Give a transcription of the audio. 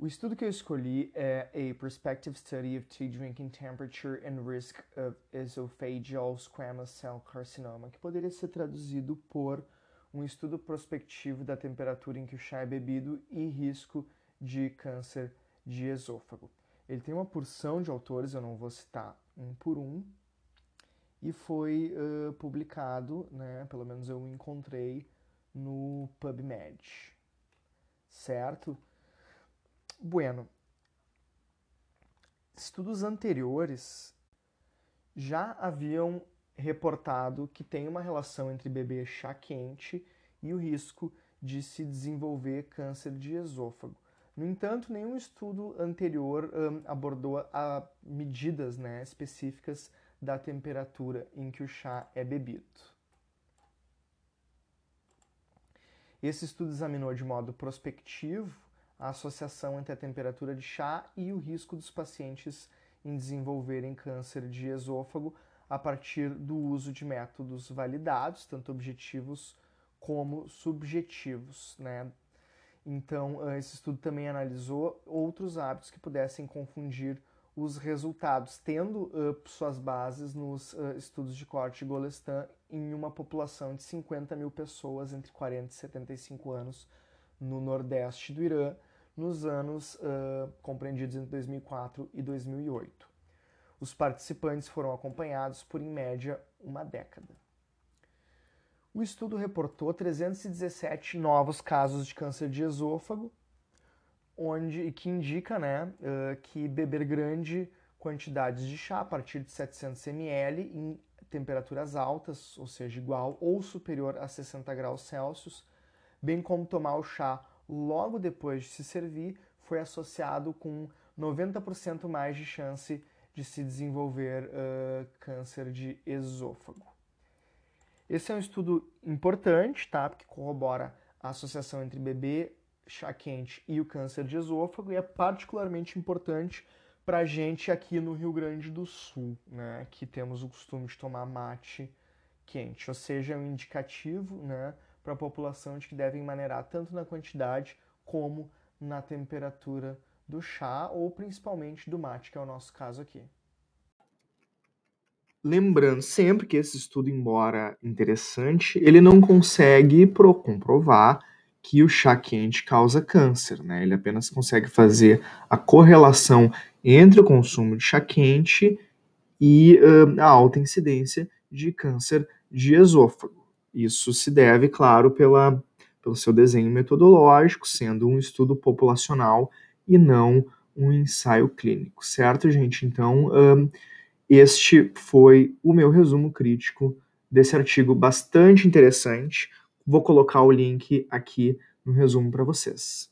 O estudo que eu escolhi é A Prospective Study of Tea Drinking Temperature and Risk of Esophageal Squamous Cell Carcinoma, que poderia ser traduzido por um estudo prospectivo da temperatura em que o chá é bebido e risco de câncer de esôfago. Ele tem uma porção de autores, eu não vou citar um por um, e foi uh, publicado, né, pelo menos eu encontrei no PubMed, certo? Bueno, estudos anteriores já haviam reportado que tem uma relação entre beber chá quente e o risco de se desenvolver câncer de esôfago. No entanto, nenhum estudo anterior um, abordou a medidas né, específicas da temperatura em que o chá é bebido. Esse estudo examinou de modo prospectivo a associação entre a temperatura de chá e o risco dos pacientes em desenvolverem câncer de esôfago a partir do uso de métodos validados, tanto objetivos como subjetivos. Né? Então, esse estudo também analisou outros hábitos que pudessem confundir os resultados, tendo uh, suas bases nos uh, estudos de corte Golestan em uma população de 50 mil pessoas entre 40 e 75 anos no nordeste do Irã, nos anos uh, compreendidos entre 2004 e 2008. Os participantes foram acompanhados por, em média, uma década. O estudo reportou 317 novos casos de câncer de esôfago, onde que indica né, uh, que beber grande quantidades de chá a partir de 700 ml em temperaturas altas, ou seja, igual ou superior a 60 graus Celsius, bem como tomar o chá logo depois de se servir, foi associado com 90% mais de chance de se desenvolver uh, câncer de esôfago. Esse é um estudo importante, tá? Porque corrobora a associação entre bebê, chá quente e o câncer de esôfago e é particularmente importante para a gente aqui no Rio Grande do Sul, né? Que temos o costume de tomar mate quente, ou seja, é um indicativo, né? Para a população de que devem maneirar tanto na quantidade como na temperatura do chá ou principalmente do mate, que é o nosso caso aqui. Lembrando sempre que esse estudo, embora interessante, ele não consegue pro comprovar que o chá quente causa câncer, né? Ele apenas consegue fazer a correlação entre o consumo de chá quente e uh, a alta incidência de câncer de esôfago. Isso se deve, claro, pela, pelo seu desenho metodológico, sendo um estudo populacional e não um ensaio clínico, certo, gente? Então, um, este foi o meu resumo crítico desse artigo bastante interessante. Vou colocar o link aqui no resumo para vocês.